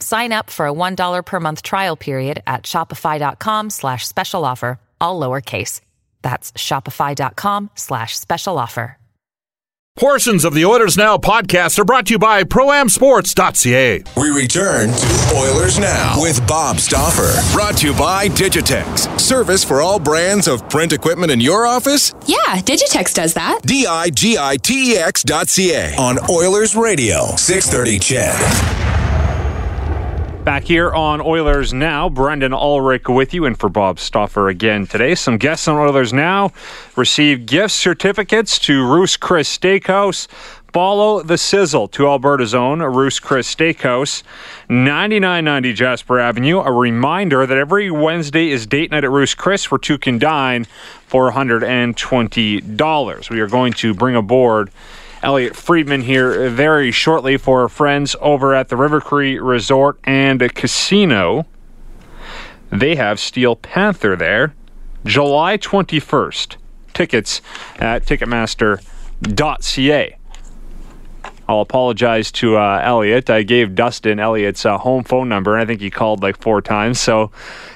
Sign up for a $1 per month trial period at shopify.com slash special offer, all lowercase. That's shopify.com slash special offer. Portions of the Oilers Now podcast are brought to you by ProAmSports.ca. We return to Oilers Now with Bob Stauffer. Brought to you by Digitex. Service for all brands of print equipment in your office? Yeah, Digitex does that. D I G I T E X dot C A on Oilers Radio, 630 CHED. Back here on Oilers Now, Brendan Ulrich with you, and for Bob Stauffer again today. Some guests on Oilers Now receive gift certificates to Ruth's Chris Steakhouse. Follow the sizzle to Alberta's own Ruth's Chris Steakhouse, 9990 Jasper Avenue. A reminder that every Wednesday is date night at Ruth's Chris where two can dine for $120. We are going to bring aboard Elliotte Friedman here very shortly for friends over at the River Cree Resort and Casino. They have Steel Panther there, July 21st. Tickets at Ticketmaster.ca. I'll apologize to uh, Elliotte. I gave Dustin Elliotte's uh, home phone number, and I think he called like four times, so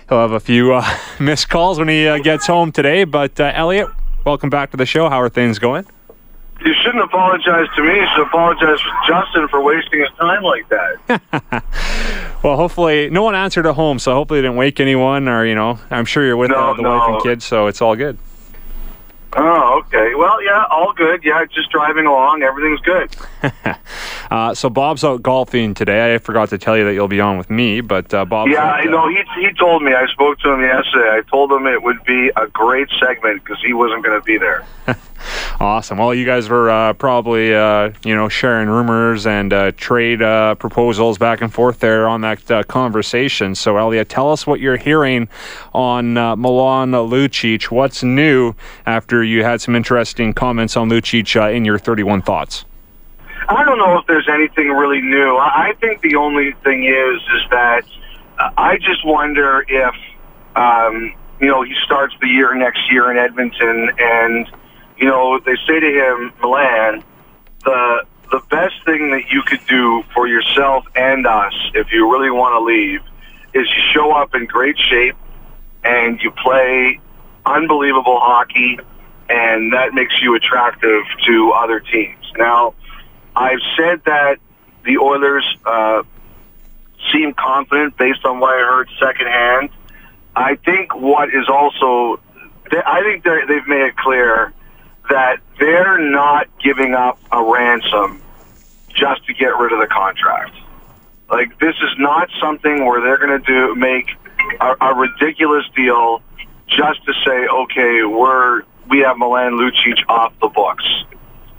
he'll have a few uh, missed calls when he uh, gets home today. But uh, Elliotte, welcome back to the show. How are things going? You shouldn't apologize to me. You should apologize to Justin for wasting his time like that. well, hopefully, no one answered at home, so hopefully, it didn't wake anyone, or you know, I'm sure you're with No, uh, the no. wife and kids, so it's all good. Oh, okay. Well, yeah, all good. Yeah, just driving along. Everything's good. Uh, so Bob's out golfing today. I forgot to tell you that you'll be on with me, but uh, Bob's yeah, I uh, know. He he told me. I spoke to him yesterday. I told him it would be a great segment because he wasn't going to be there. Awesome. Well, you guys were uh, probably, uh, you know, sharing rumors and uh, trade uh, proposals back and forth there on that uh, conversation. So, Elliotte, tell us what you're hearing on uh, Milan Lucic. What's new after you had some interesting comments on Lucic in your 31 thoughts? I don't know if there's anything really new. I think the only thing is is that I just wonder if um, you know he starts the year next year in Edmonton, and you know they say to him, Milan, the the best thing that you could do for yourself and us, if you really want to leave, is you show up in great shape and you play unbelievable hockey, and that makes you attractive to other teams. Now. I've said that the Oilers uh, seem confident based on what I heard secondhand. I think what is also, I think they've made it clear that they're not giving up a ransom just to get rid of the contract. Like this is not something where they're going to do make a, a ridiculous deal just to say, okay, we're we have Milan Lucic off the books.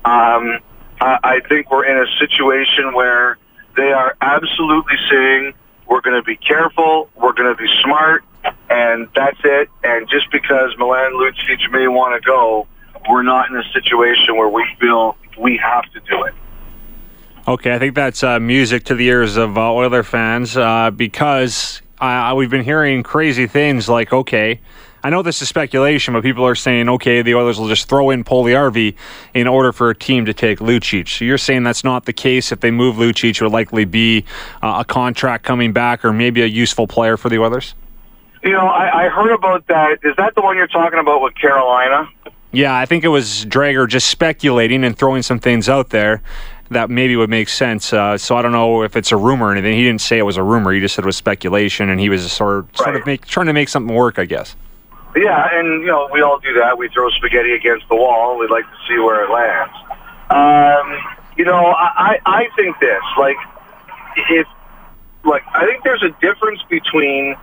Um, I I think we're in a situation where they are absolutely saying we're going to be careful, we're going to be smart, and that's it. And just because Milan Lucic may want to go, we're not in a situation where we feel we have to do it. Okay, I think that's uh, music to the ears of uh, Oiler fans uh, because uh, we've been hearing crazy things like, okay, I know this is speculation, but people are saying, okay, the Oilers will just throw in Puljujarvi in order for a team to take Lucic. So you're saying that's not the case. If they move Lucic, it would likely be uh, a contract coming back or maybe a useful player for the Oilers? You know, I, I heard about that. Is that the one you're talking about with Carolina? Yeah, I think it was Dreger just speculating and throwing some things out there that maybe would make sense. Uh, so I don't know if it's a rumor or anything. He didn't say it was a rumor. He just said it was speculation, and he was sort of, sort of make, trying to make something work, I guess. Yeah, and you know we all do that. We throw spaghetti against the wall. We'd like to see where it lands. Um, you know, I, I think this like if like I think there's a difference between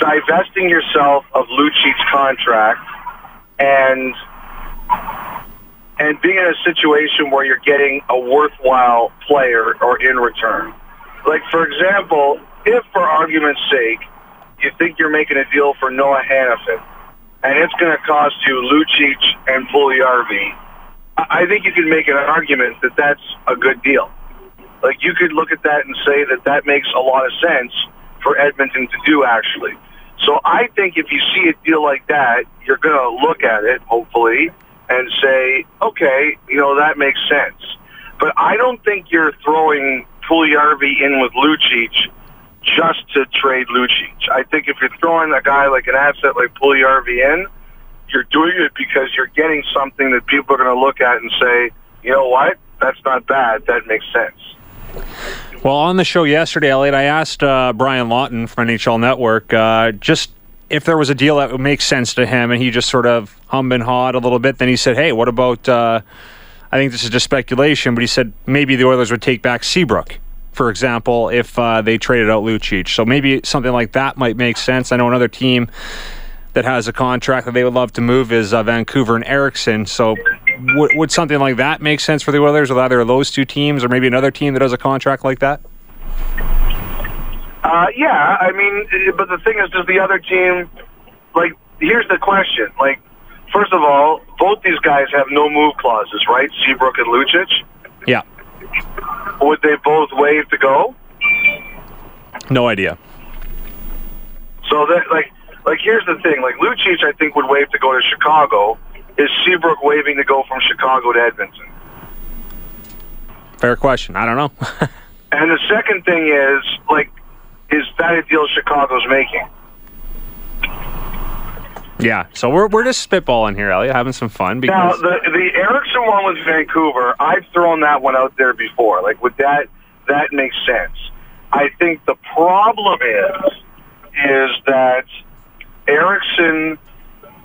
divesting yourself of Lucic's contract and and being in a situation where you're getting a worthwhile player or in return. Like for example, if for argument's sake you think you're making a deal for Noah Hanifin, and it's going to cost you Lucic and Puljujarvi, I think you can make an argument that that's a good deal. Like you could look at that and say that that makes a lot of sense for Edmonton to do actually. So I think if you see a deal like that, you're going to look at it, hopefully, and say, okay, you know, that makes sense. But I don't think you're throwing Puljujarvi in with Lucic just to trade Lucic. I think if you're throwing a guy like an asset like Puljujarvi in, you're doing it because you're getting something that people are going to look at and say, you know what, that's not bad. That makes sense. Well, on the show yesterday, Elliotte, I asked uh, Brian Lawton from NHL Network uh, just if there was a deal that would make sense to him, and he just sort of hummed and hawed a little bit. Then he said, "Hey, what about?" Uh, I think this is just speculation, but he said maybe the Oilers would take back Seabrook for example, if uh, they traded out Lucic. So maybe something like that might make sense. I know another team that has a contract that they would love to move is uh, Vancouver and Eriksson. So w- would something like that make sense for the Oilers with either of those two teams or maybe another team that has a contract like that? Uh, yeah, I mean, but the thing is, does the other team, like, here's the question. Like, first of all, both these guys have no move clauses, right? Seabrook and Lucic? Yeah. Would they both waive to go? No idea. So that like like here's the thing. Like Lucic, I think would waive to go to Chicago. Is Seabrook waving to go from Chicago to Edmonton? Fair question. I don't know. and the second thing is like, is that a deal Chicago's making? Yeah, so we're we're just spitballing here, Elliotte, having some fun. Because now the the Eriksson one with Vancouver, I've thrown that one out there before. Like with that, that makes sense. I think the problem is is that Eriksson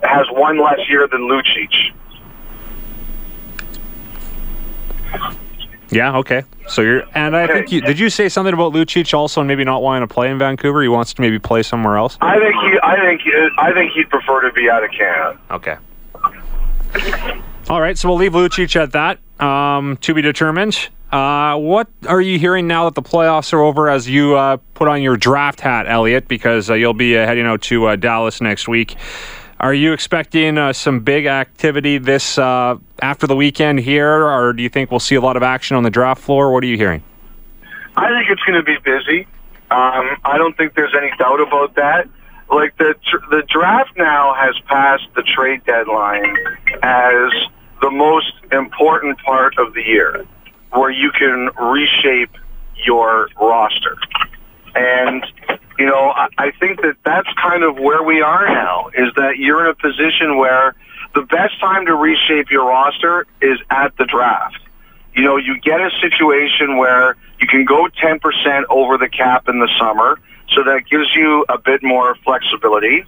has one less year than Lucic. Yeah. Okay. So you're, and I think you did. You say something about Lucic also, and maybe not wanting to play in Vancouver. He wants to maybe play somewhere else. I think he. I think. I think he'd prefer to be out of Canada. Okay. All right. So we'll leave Lucic at that. Um, to be determined. Uh, what are you hearing now that the playoffs are over as you uh, put on your draft hat, Elliotte? Because uh, you'll be uh, heading out to uh, Dallas next week. Are you expecting uh, some big activity this uh, after the weekend here, or do you think we'll see a lot of action on the draft floor? What are you hearing? I think it's going to be busy. Um, I don't think there's any doubt about that. Like the the draft now has passed the trade deadline as the most important part of the year, where you can reshape your roster. And I, think that that's kind of where we are now, is that you're in a position where the best time to reshape your roster is at the draft. You know, you get a situation where you can go 10% over the cap in the summer, so that gives you a bit more flexibility.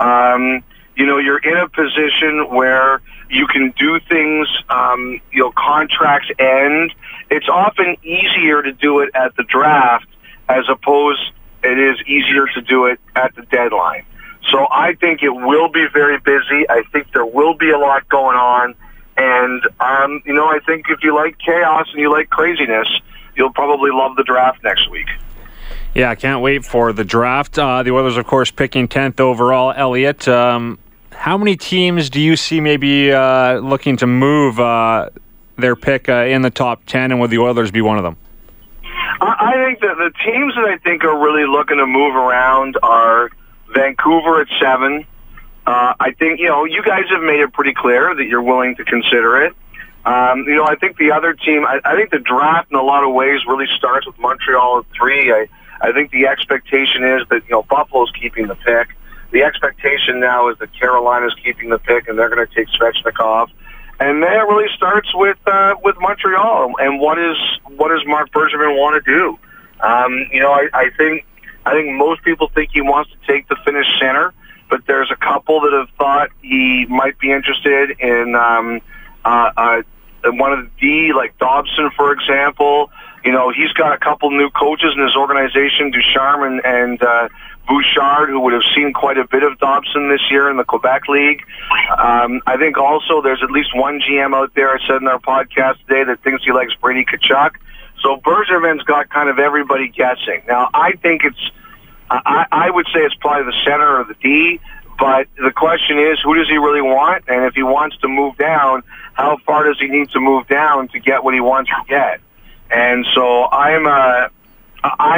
Um, you know, you're in a position where you can do things, um, you know, contracts end. It's often easier to do it at the draft as opposed it is easier to do it at the deadline. So I think it will be very busy. I think there will be a lot going on. And, um, you know, I think if you like chaos and you like craziness, you'll probably love the draft next week. Yeah, I can't wait for the draft. Uh, the Oilers, of course, picking 10th overall. Elliotte, um, how many teams do you see maybe uh, looking to move uh, their pick uh, in the top 10, and would the Oilers be one of them? I think that the teams that I think are really looking to move around are Vancouver at seven. Uh, I think, you know, you guys have made it pretty clear that you're willing to consider it. Um, you know, I think the other team, I, I think the draft in a lot of ways really starts with Montreal at three. I, I think the expectation is that, you know, Buffalo's keeping the pick. The expectation now is that Carolina's keeping the pick and they're going to take Svechnikov. And then it really starts with uh, with Montreal and what is what does Marc Bergevin want to do? Um, you know, I, I think I think most people think he wants to take the Finnish center, but there's a couple that have thought he might be interested in um, uh, uh, one of the D, like Dobson, for example. You know, he's got a couple new coaches in his organization, Ducharme and, and uh, Bouchard, who would have seen quite a bit of Dobson this year in the Quebec League. Um, I think also there's at least one GM out there, I said in our podcast today, that thinks he likes Brady Tkachuk. So Bergevin's got kind of everybody guessing. Now, I think it's, I, I would say it's probably the center or the D, but the question is, who does he really want? And if he wants to move down, how far does he need to move down to get what he wants to get? And so I'm, uh,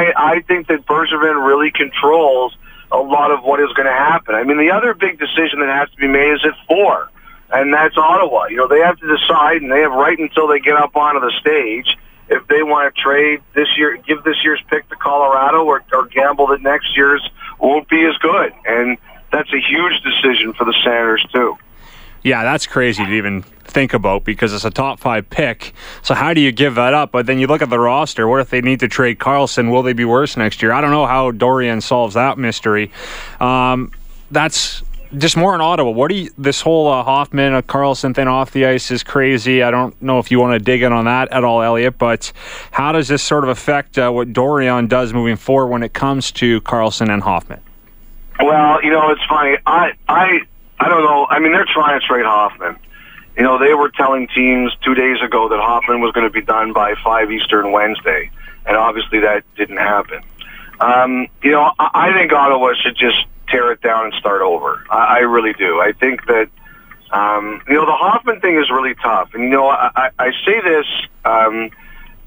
I, I think that Bergevin really controls a lot of what is going to happen. I mean, the other big decision that has to be made is at four, and that's Ottawa. You know, they have to decide, and they have right until they get up onto the stage if they want to trade this year, give this year's pick to Colorado, or, or gamble that next year's won't be as good. And that's a huge decision for the Senators too. Yeah, that's crazy to even think about because it's a top five pick. So how do you give that up? But then you look at the roster. What if they need to trade Karlsson? Will they be worse next year? I don't know how Dorion solves that mystery. Um, that's just more in Ottawa. What do you, this whole uh, Hoffman, uh, Karlsson thing off the ice is crazy. I don't know if you want to dig in on that at all, Elliotte. But how does this sort of affect uh, what Dorion does moving forward when it comes to Karlsson and Hoffman? Well, you know, it's funny. I I I don't know. I mean, they're trying to trade Hoffman. You know, they were telling teams two days ago that Hoffman was going to be done by 5 Eastern Wednesday, and obviously that didn't happen. Um, you know, I, think Ottawa should just tear it down and start over. I, really do. I think that, um, you know, the Hoffman thing is really tough. And, you know, I, I, I say this, um,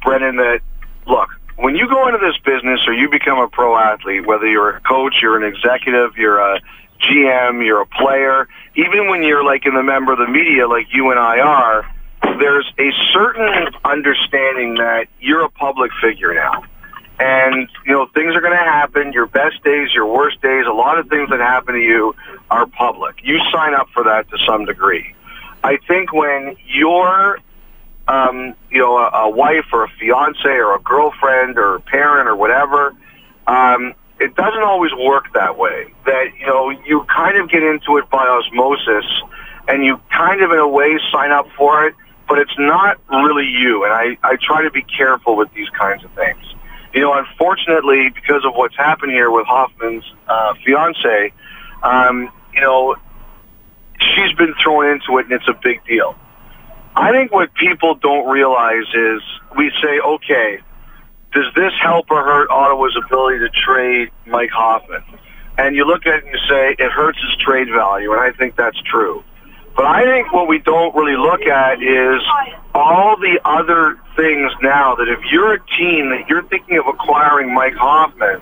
Brendan, that, look, when you go into this business or you become a pro athlete, whether you're a coach, you're an executive, you're a GM, you're a player, even when you're like in the member of the media like you and I are, there's a certain understanding that you're a public figure now. And, you know, things are going to happen. Your best days, your worst days, a lot of things that happen to you are public. You sign up for that to some degree. I think when you're, um, you know, a, a wife or a fiance or a girlfriend or a parent or whatever, um, it doesn't always work that way. That, you know, you kind of get into it by osmosis and you kind of in a way sign up for it, but it's not really you. And I, I try to be careful with these kinds of things. You know, unfortunately, because of what's happened here with Hoffman's uh, fiance, um, you know, she's been thrown into it and it's a big deal. I think what people don't realize is we say, okay, does this help or hurt Ottawa's ability to trade Mike Hoffman? And you look at it and you say it hurts his trade value, and I think that's true. But I think what we don't really look at is all the other things now that if you're a team that you're thinking of acquiring Mike Hoffman,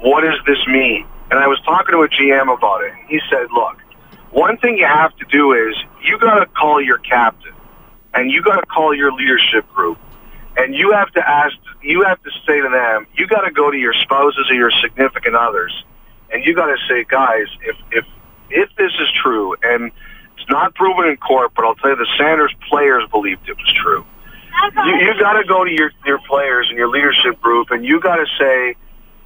what does this mean? And I was talking to a GM about it. He said, look, one thing you have to do is you got to call your captain and you got to call your leadership group and you have to ask, you have to say to them, you got to go to your spouses or your significant others, and you got to say, guys, if if if this is true, and it's not proven in court, but I'll tell you, the Senators players believed it was true. You, you got to go to your your players and your leadership group, and you got to say,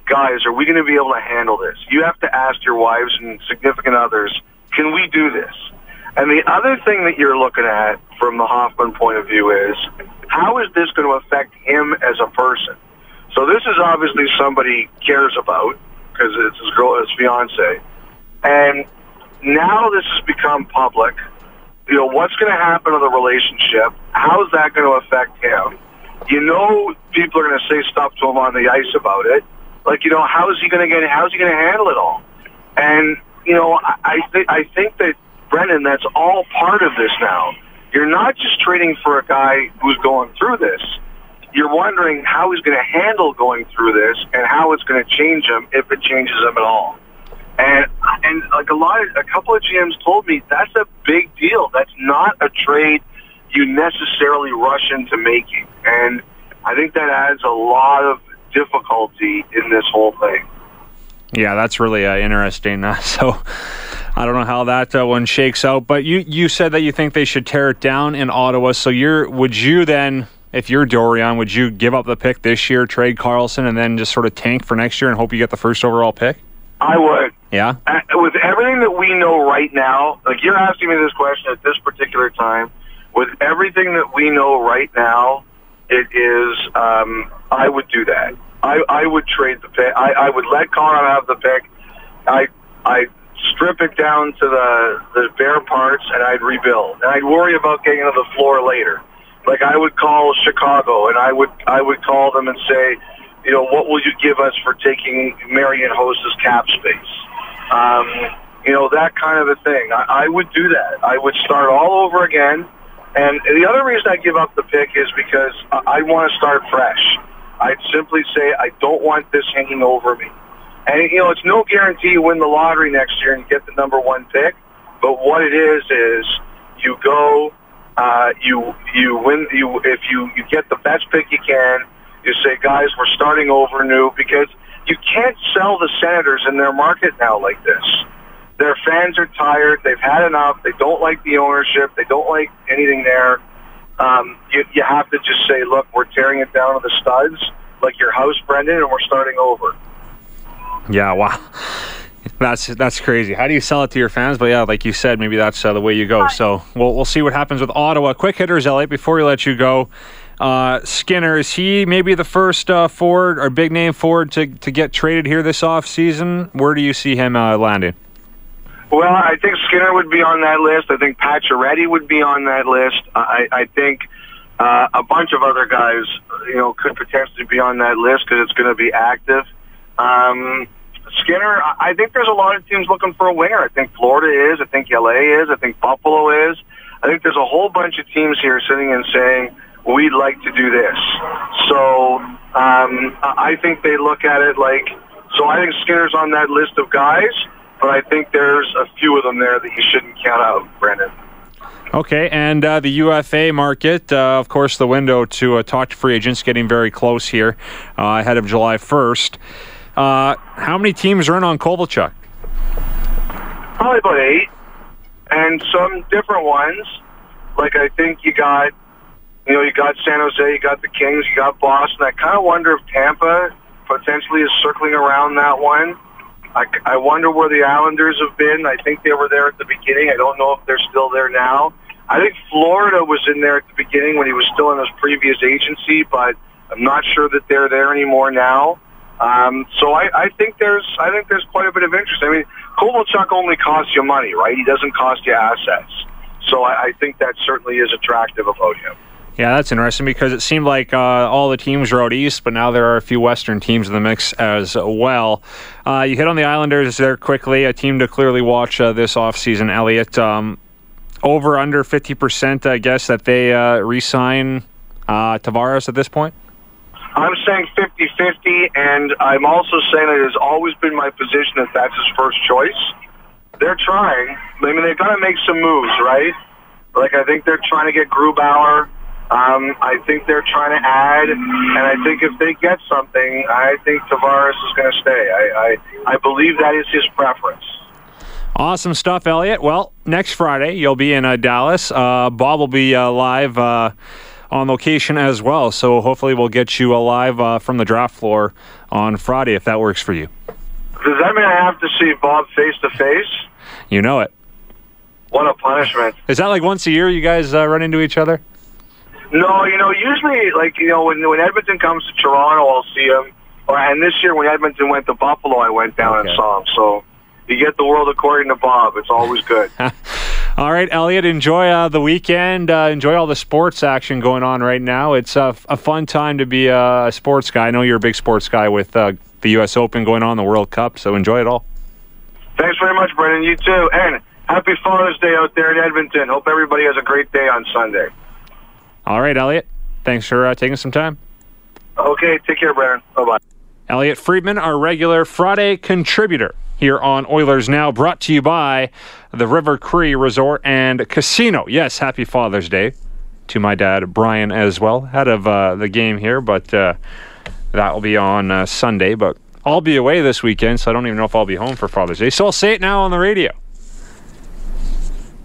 guys, are we going to be able to handle this? You have to ask your wives and significant others, can we do this? And the other thing that you're looking at from the Hoffman point of view is how is this going to affect him as a person? So this is obviously somebody cares about because it's his girl, his fiance, and now this has become public. You know what's going to happen to the relationship? How is that going to affect him? You know, people are going to say stuff to him on the ice about it. Like, you know, how is he going to get? How is he going to handle it all? And you know, I, I think I think that Brendan, that's all part of this now. You're not just trading for a guy who's going through this. You're wondering how he's going to handle going through this and how it's going to change him if it changes him at all. And and like a lot, of, a couple of GMs told me that's a big deal. That's not a trade you necessarily rush into making, and I think that adds a lot of difficulty in this whole thing. Yeah, that's really uh, interesting. Uh, so I don't know how that uh, one shakes out, but you you said that you think they should tear it down in Ottawa. So you're would you then, if you're Dorion, would you give up the pick this year, trade Karlsson, and then just sort of tank for next year and hope you get the first overall pick? I would. Yeah. Uh, with everything that we know right now, like you're asking me this question at this particular time, with everything that we know right now, it is. Um, I would do that. I, I would trade the pick. I, I would let Colorado have the pick. I I strip it down to the the bare parts, and I'd rebuild. And I'd worry about getting to the floor later. Like I would call Chicago, and I would I would call them and say, you know, what will you give us for taking Marian Hossa's cap space? Um, you know, that kind of a thing. I, I would do that. I would start all over again. And the other reason I give up the pick is because I, I want to start fresh. I'd simply say I don't want this hanging over me. And, you know, it's no guarantee you win the lottery next year and get the number one pick. But what it is, is you go, uh, you, you win, you, if you, you get the best pick you can, you say, guys, we're starting over new because you can't sell the Senators in their market now like this. Their fans are tired. They've had enough. They don't like the ownership. They don't like anything there. Um, you, you have to just say, look, we're tearing it down to the studs, like your house, Brendan, and we're starting over. Yeah, wow. That's that's crazy. How do you sell it to your fans? But yeah, like you said, maybe that's uh, the way you go. So we'll we'll see what happens with Ottawa. Quick hitters, Elliotte. Before we let you go, uh, Skinner is he maybe the first uh, forward or big name forward to to get traded here this off season? Where do you see him uh, landing? Well, I think Skinner would be on that list. I think Pacioretty would be on that list. I, I think uh, a bunch of other guys, you know, could potentially be on that list because it's going to be active. Um, Skinner, I think there's a lot of teams looking for a winger. I think Florida is. I think LA is. I think Buffalo is. I think there's a whole bunch of teams here sitting and saying, we'd like to do this. So um, I think they look at it like, so I think Skinner's on that list of guys, but I think there's a few of them there that you shouldn't count out, Brendan. Okay, and uh, the UFA market, uh, of course, the window to uh, talk to free agents getting very close here uh, ahead of July 1st. Uh, how many teams are in on Kovalchuk? Probably about eight, and some different ones. Like I think you got, you know, you got San Jose, you got the Kings, you got Boston. I kind of wonder if Tampa potentially is circling around that one. I, I wonder where the Islanders have been. I think they were there at the beginning. I don't know if they're still there now. I think Florida was in there at the beginning when he was still in his previous agency, but I'm not sure that they're there anymore now. Um, so I, I think there's I think there's quite a bit of interest. I mean, Kovalchuk only costs you money, right? He doesn't cost you assets. So I, I think that certainly is attractive about him. Yeah, that's interesting because it seemed like uh, all the teams were out east, but now there are a few Western teams in the mix as well. Uh, you hit on the Islanders there quickly, a team to clearly watch uh, this offseason, Elliotte. Um, over under 50%, I guess, that they uh, re sign uh, Tavares at this point? I'm saying 50-50, and I'm also saying it has always been my position that that's his first choice. They're trying. I mean, they've got to make some moves, right? Like, I think they're trying to get Grubauer. Um, I think they're trying to add, and I think if they get something, I think Tavares is going to stay. I, I, I believe that is his preference. Awesome stuff, Elliotte. Well, next Friday you'll be in uh, Dallas. Uh, Bob will be uh, live uh, on location as well, so hopefully we'll get you alive uh, from the draft floor on Friday if that works for you. Does that mean I have to see Bob face to face? You know it. What a punishment! Is that like once a year you guys uh, run into each other? No, you know, usually, like you know, when when Edmonton comes to Toronto, I'll see him. And this year, when Edmonton went to Buffalo, I went down Okay. and saw him. So you get the world according to Bob. It's always good. All right, Elliotte, enjoy uh, the weekend. Uh, enjoy all the sports action going on right now. It's a, a fun time to be a, a sports guy. I know you're a big sports guy with uh, the U.S. Open going on, the World Cup, so enjoy it all. Thanks very much, Brendan. You too. And happy Father's Day out there in Edmonton. Hope everybody has a great day on Sunday. All right, Elliotte, thanks for uh, taking some time. Okay, take care, Brendan. Bye bye. Elliotte Friedman, our regular Friday contributor here on Oilers Now, brought to you by the River Cree Resort and Casino. Yes, happy Father's Day to my dad, Brian, as well. Head of uh, the game here, but uh, that will be on uh, Sunday. But I'll be away this weekend, so I don't even know if I'll be home for Father's Day. So I'll say it now on the radio.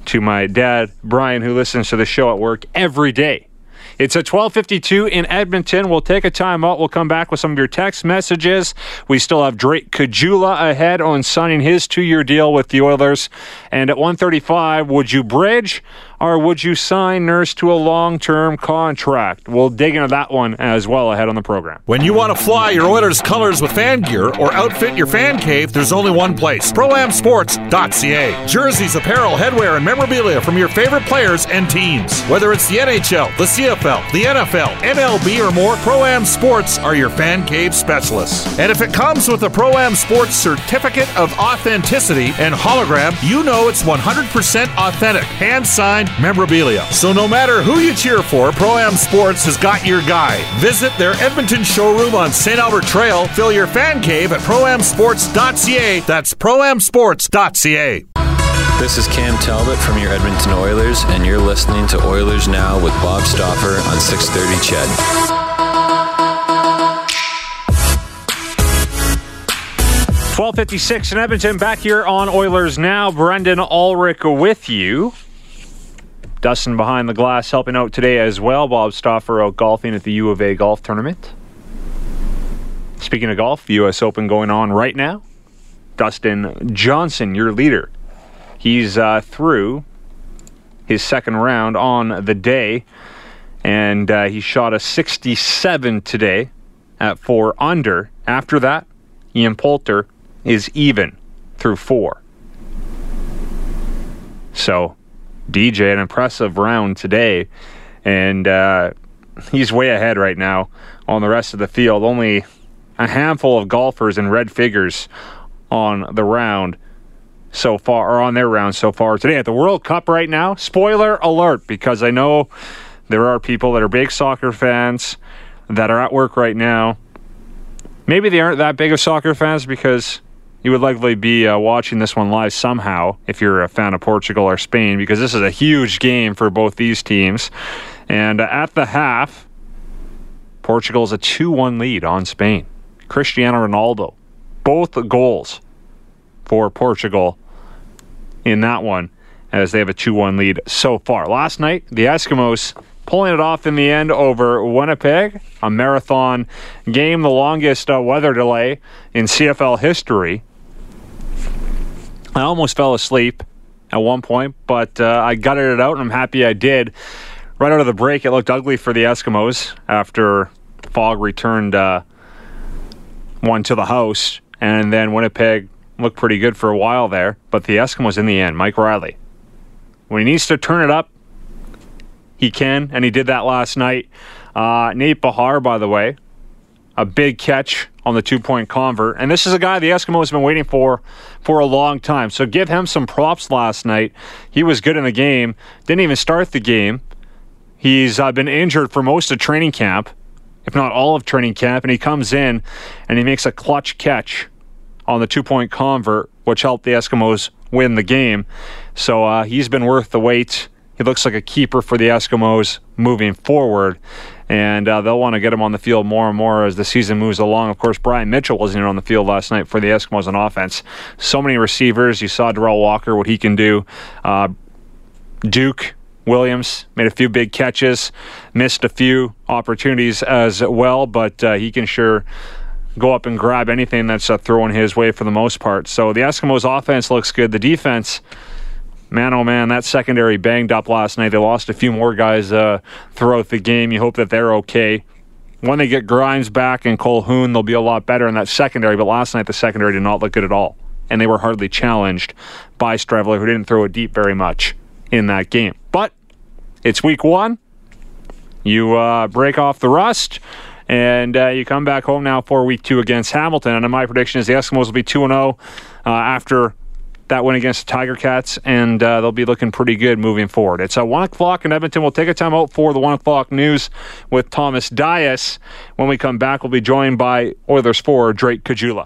to my dad, Brian, who listens to the show at work every day. It's at 12:52 in Edmonton. We'll take a time out. We'll come back with some of your text messages. We still have Drake Caggiula ahead on signing his two-year deal with the Oilers. And at 1:35, would you bridge or would you sign Nurse to a long-term contract? We'll dig into that one as well ahead on the program. When you want to fly your Oilers colors with fan gear or outfit your fan cave, there's only one place ProAmSports.ca. Jerseys, apparel, headwear, and memorabilia from your favorite players and teams. Whether it's the NHL, the CFL, the NFL, MLB, or more, ProAm Sports are your fan cave specialists. And if it comes with a ProAm Sports certificate of authenticity and hologram, you know it's 100% authentic, hand signed memorabilia. So no matter who you cheer for, Pro-Am Sports has got your guy. Visit their Edmonton showroom on St. Albert Trail. Fill your fan cave at proamsports.ca. That's proamsports.ca. This is Cam Talbot from your Edmonton Oilers, and you're listening to Oilers Now with Bob Stauffer on 630 CHED. 1256 in Edmonton, back here on Oilers Now. Brendan Ulrich with you. Dustin behind the glass helping out today as well. Bob Stauffer out golfing at the U of A golf tournament. Speaking of golf, U.S. Open going on right now. Dustin Johnson, your leader. He's uh, through his second round on the day, and uh, he shot a 67 today at four under. After that, Ian Poulter is even through four. So, DJ, an impressive round today, and uh, he's way ahead right now on the rest of the field. Only a handful of golfers in red figures on the round so far, or on their round so far today at the World Cup right now. Spoiler alert, because I know there are people that are big soccer fans that are at work right now. Maybe they aren't that big of soccer fans because you would likely be uh, watching this one live somehow if you're a fan of Portugal or Spain, because this is a huge game for both these teams. And uh, at the half, Portugal's a 2 1 lead on Spain. Cristiano Ronaldo, both goals for Portugal in that one as they have a 2 1 lead so far. Last night, the Eskimos pulling it off in the end over Winnipeg, a marathon game, the longest uh, weather delay in CFL history. I almost fell asleep at one point, but uh, I gutted it out, and I'm happy I did. Right out of the break, it looked ugly for the Eskimos after fog returned uh, one to the house, and then Winnipeg looked pretty good for a while there. But the Eskimos in the end, Mike Riley, when he needs to turn it up, he can, and he did that last night. Uh, Nate Behar, by the way, a big catch on the two point convert. And this is a guy the Eskimos have been waiting for for a long time. So give him some props last night. He was good in the game, didn't even start the game. He's uh, been injured for most of training camp, if not all of training camp, and he comes in and he makes a clutch catch on the two point convert, which helped the Eskimos win the game. So uh, he's been worth the wait. He looks like a keeper for the Eskimos moving forward, and uh, they'll want to get him on the field more and more as the season moves along. Of course, Bryant Mitchell wasn't even on the field last night for the Eskimos on offense. So many receivers. You saw Derel Walker, what he can do. Uh, Duke Williams made a few big catches, missed a few opportunities as well, but uh, he can sure go up and grab anything that's uh, thrown his way for the most part. So the Eskimos' offense looks good. The defense man, oh man, that secondary banged up last night. They lost a few more guys uh, throughout the game. You hope that they're okay. When they get Grymes back and Colquhoun, they'll be a lot better in that secondary. But last night, the secondary did not look good at all. And they were hardly challenged by Streveler, who didn't throw it deep very much in that game. But it's week one. You uh, break off the rust. And uh, you come back home now for week two against Hamilton. And my prediction is the Eskimos will be 2 0 uh, after that win against the Tiger Cats, and uh, they'll be looking pretty good moving forward. It's at 1 o'clock in Edmonton. We'll take a time out for the 1 o'clock news with Thomas Dias. When we come back, we'll be joined by Oilers forward Drake Caggiula.